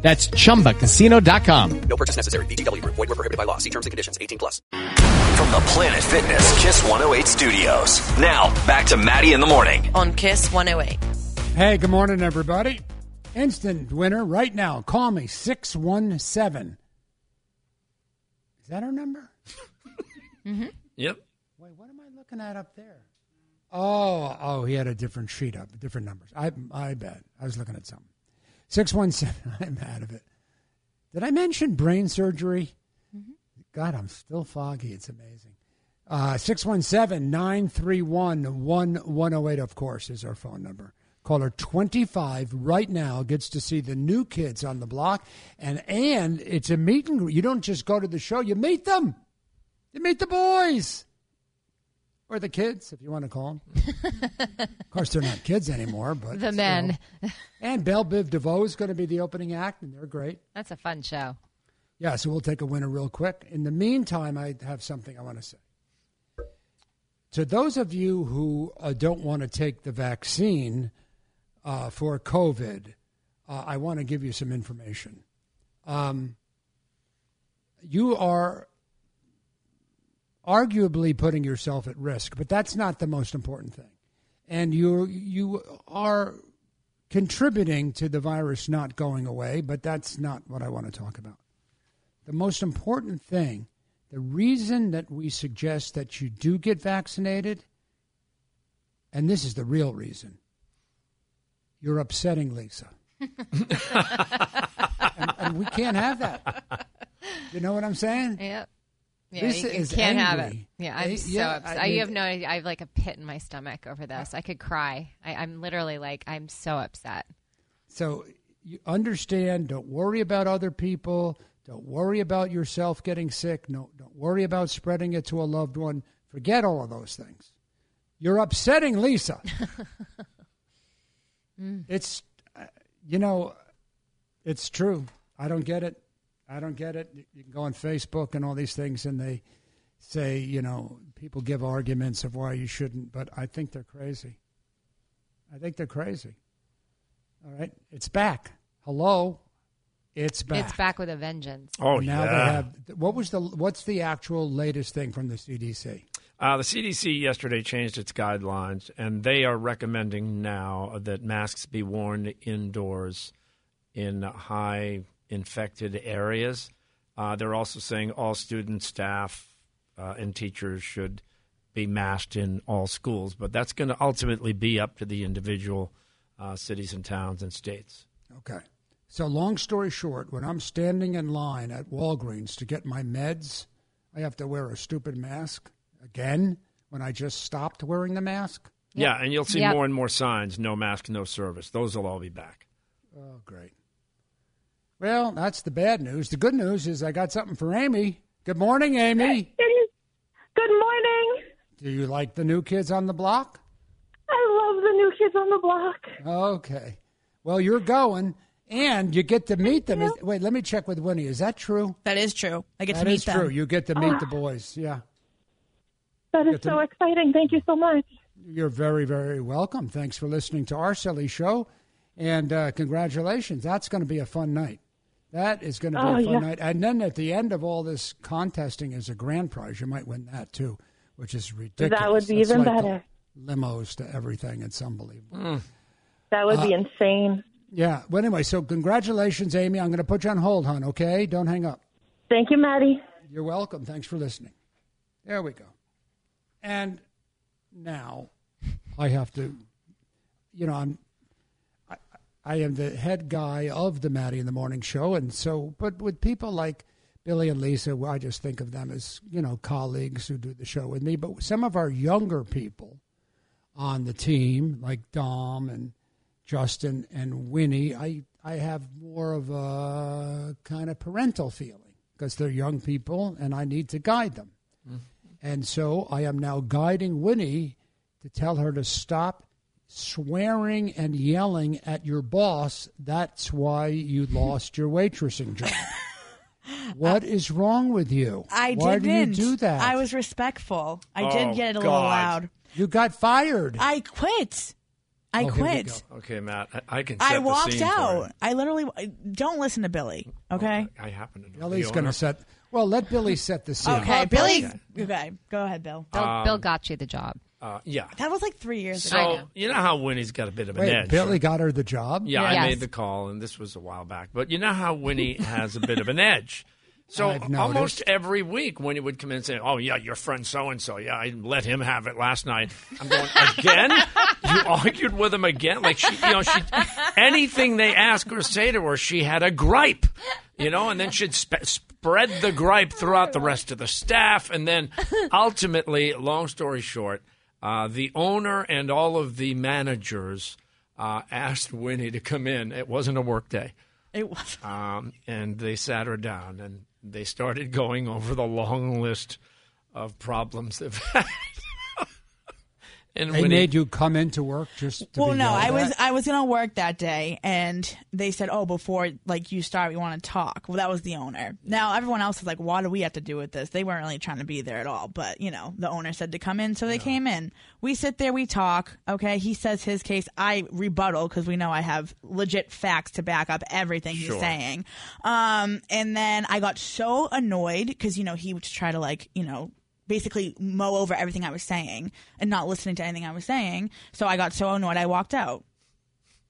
That's chumbacasino.com. No purchase necessary. VGW Group. Void were prohibited by law. See terms and conditions. 18 plus. From the Planet Fitness Kiss 108 studios. Now, back to Matty in the morning. on Kiss 108. Hey, good morning, everybody. Instant winner right now. Call me 617. Is that our number? mm-hmm. Yep. Wait, what am I looking at up there? Oh, oh, he had a different sheet up, different numbers. I, I bet. I was looking at something. 617. I'm out of it. Did I mention brain surgery? God, I'm still foggy. It's amazing. Uh, 617 931 1108, of course, is our phone number. Caller 25 right now gets to see the new kids on the block. And, and it's a meet and greet. You don't just go to the show, you meet them. You meet the boys. Or the kids, if you want to call them. of course, they're not kids anymore, but The still. men. And Bell Biv DeVoe is going to be the opening act, and they're great. That's a fun show. Yeah, so we'll take a winner real quick. In the meantime, I have something I want to say. To those of you who uh, don't want to take the vaccine uh, for COVID, uh, I want to give you some information. Um, you are arguably putting yourself at risk, but that's not the most important thing. And you you are contributing to the virus not going away, but that's not what I want to talk about. The most important thing, the reason that we suggest that you do get vaccinated, and this is the real reason, you're upsetting Lisa. and, and we can't have that. You know what I'm saying? Yep. Yeah, Lisa you, you is can't have it. Yeah, I'm Eh, so yeah, upset. I mean- have no idea. I have like a pit in my stomach over this. I could cry. I, I'm literally like, I'm so upset. So you understand, don't worry about other people. Don't worry about yourself getting sick. No, don't worry about spreading it to a loved one. Forget all of those things. You're upsetting Lisa. It's, uh, you know, it's true. I don't get it. I don't get it. You can go on Facebook and all these things, and they say, you know, people give arguments of why you shouldn't, but I think they're crazy. I think they're crazy. All right, it's back. Hello, it's back. It's back with a vengeance. Oh, now yeah. they have. What was the? What's the actual latest thing from the CDC? Uh, the CDC yesterday changed its guidelines, and they are recommending now that masks be worn indoors in high infected areas. Uh, they're also saying all students, staff, uh, and teachers should be masked in all schools, but that's going to ultimately be up to the individual uh, cities and towns and states. Okay. So, long story short, when I'm standing in line at Walgreens to get my meds, I have to wear a stupid mask again when I just stopped wearing the mask. Yeah, and you'll see Yep. more and more signs no mask, no service. Those will all be back. Oh, great. Well, that's the bad news. The good news is I got something for Amy. Good morning, Amy. Good morning. Do you like the new kids on the block? I love the new kids on the block. Okay. Well, you're going, and you get to meet them. Is- wait, let me check with Winnie. Is that true? That is true. I get That to meet is them. true. You get to meet the boys. Yeah. That is Good to so know. exciting. Thank you so much. You're very, very welcome. Thanks for listening to our silly show, and uh, congratulations. That's going to be a fun night. That is going to be Oh, a fun yeah. night. And then at the end of all this contesting is a grand prize. You might win that too, which is ridiculous. That would be That's even like better. Limos to everything. It's unbelievable. Hmm. That would be uh, insane. Yeah. Well, anyway, so congratulations, Amy. I'm going to put you on hold, hon. Okay, don't hang up. Thank you, Matty. You're welcome. Thanks for listening. There we go. And now I have to, you know, I'm, I, am the head guy of the Matty in the Morning Show, and so, but with people like Billy and Lisa, I just think of them as you know colleagues who do the show with me. But some of our younger people on the team, like Dom and Justin and Winnie, I I have more of a kind of parental feeling because they're young people and I need to guide them. Mm. And so I am now guiding Winnie to tell her to stop swearing and yelling at your boss. That's why you lost your waitressing job. What is wrong with you? I Why didn't do you do that? I was respectful. I Oh, did get it a little loud. You got fired. I quit. I Oh, quit. Okay, Matt, I, I can. Set I the walked scene for out. you. I literally don't listen to Billy. Okay. Oh, I happen to know. Billy's going to set. Well, let Billy set the scene. Okay, Billy. Okay, go ahead, Bill. Bill, Bill got you the job. Uh, yeah. That was like three years So ago. know. you know how Winnie's got a bit of an Wait, edge. Billy right? got her the job. Yeah, I Yes. made the call, and this was a while back. But you know how Winnie has a bit of an edge. So almost every week, Winnie would come in and say, "Oh yeah, your friend so and so. Yeah, I let him have it last night." I'm going again. you argued with him again? Like she, you know, she anything they ask or say to her, she had a gripe, you know, and then she'd sp- spread the gripe throughout the rest of the staff, and then ultimately, long story short, uh, the owner and all of the managers uh, asked Winnie to come in. It wasn't a work day. It was. Um, and they sat her down and they started going over the long list of problems they've had. And They Winnie, made you come into work just to Well, be no, yelled I was? I was gonna work that day, and they said, "Oh, before like you start, we want to talk." Well, that was the owner. Now everyone else was like, "What do we have to do with this?" They weren't really trying to be there at all, but you know, the owner said to come in, so they came in. We sit there, we talk. Okay, he says his case. I rebuttal because we know I have legit facts to back up everything he's saying. Um, and then I got so annoyed because you know he would try to like you know basically mow over everything I was saying and not listening to anything I was saying. So I got so annoyed I walked out.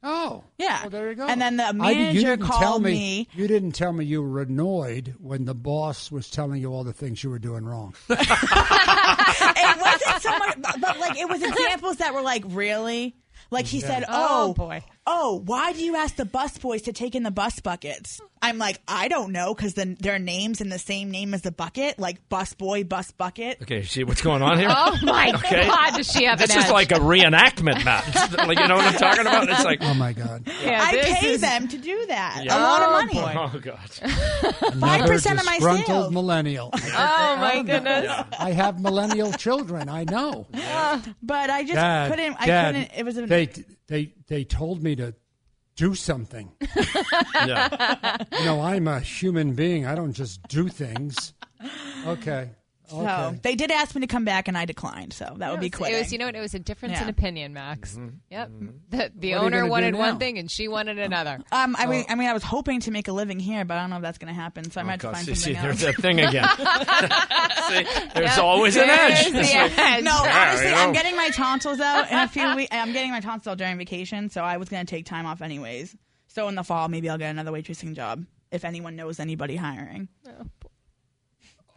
Oh, Yeah. Well, there you go. And then the I- you manager didn't tell called me, me. You didn't tell me you were annoyed when the boss was telling you all the things you were doing wrong. it wasn't so much, but, but, like it was examples that were like really. Like he said, Oh, "Oh, boy. Oh, why do you ask the bus boys to take in the bus buckets?" I'm like, I don't know, because then their names in the same name as the bucket, like bus boy, bus bucket. okay, see what's going on here? Oh my Okay. God, does she have This an is edge? like a reenactment, Matt. like you know what I'm talking about? It's like, Oh my God! Yeah, I pay is- them to do that. Yeah. A lot of Oh, money. boy. oh god. Five Another percent of my disgruntled sales. millennial. Oh my goodness. I have millennial children. I know. Yeah. But I just Dad, couldn't. I Dad, couldn't. It was a, they they they told me to do something. Yeah. You know, I'm a human being. I don't just do things. Okay. So Okay. they did ask me to come back, and I declined. So that would be It was, quitting. it was, you know what? It was a difference in opinion, Max. Yep. The, the What owner wanted one thing and she wanted another. Um, I Oh. mean, I mean, I was hoping to make a living here, but I don't know if that's going to happen. So I might have to God, find see, see, something there's else. that thing again. see, there's always an edge. The edge. No, Yeah, honestly, you know. I'm getting my tonsils out in a few weeks. I'm getting my tonsils out during vacation, so I was going to take time off anyways. So in the fall, maybe I'll get another waitressing job if anyone knows anybody hiring.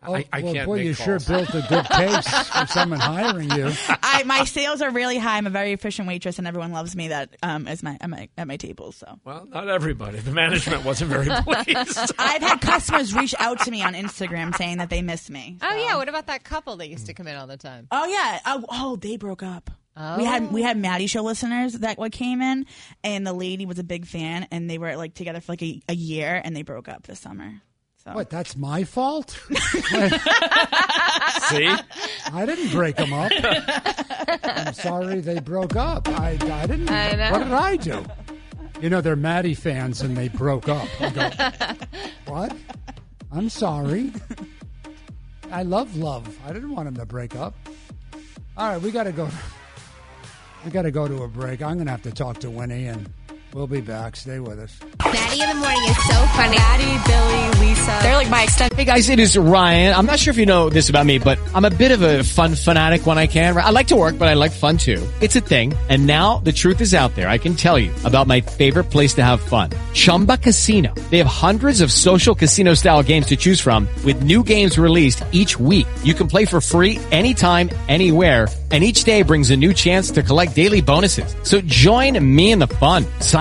Oh, I- I well, can't boy, make you sure built a good case for someone hiring you. I my sales are really high. I'm a very efficient waitress, and everyone loves me. That um, is my at my at my tables. So Well, not everybody. The management wasn't very pleased. I've had customers reach out to me on Instagram saying that they miss me. Oh yeah, what about that couple that used to come in all the time? Oh yeah. Oh, oh they broke up. We had we had Matty show listeners that what came in, and the lady was a big fan, and they were like together for like a, a year, and they broke up this summer. So What? That's my fault? See, I didn't break them up. I'm sorry they broke up. I, I didn't. I know. What did I do? You know, they're Matty fans and they broke up. I go, what? I'm sorry. I love love. I didn't want them to break up. All right, we got to go. We got to go to a break. I'm going to have to talk to Winnie, and we'll be back. Stay with us. Matty in the morning is so funny. Matty, Billy, Lisa. They're like my extent. Hey guys, it is Ryan. I'm not sure if you know this about me, but I'm a bit of a fun fanatic when I can. I like to work, but I like fun too. It's a thing. And now the truth is out there. I can tell you about my favorite place to have fun. Chumba Casino. They have hundreds of social casino style games to choose from with new games released each week. You can play for free anytime, anywhere. And each day brings a new chance to collect daily bonuses. So join me in the fun. Sign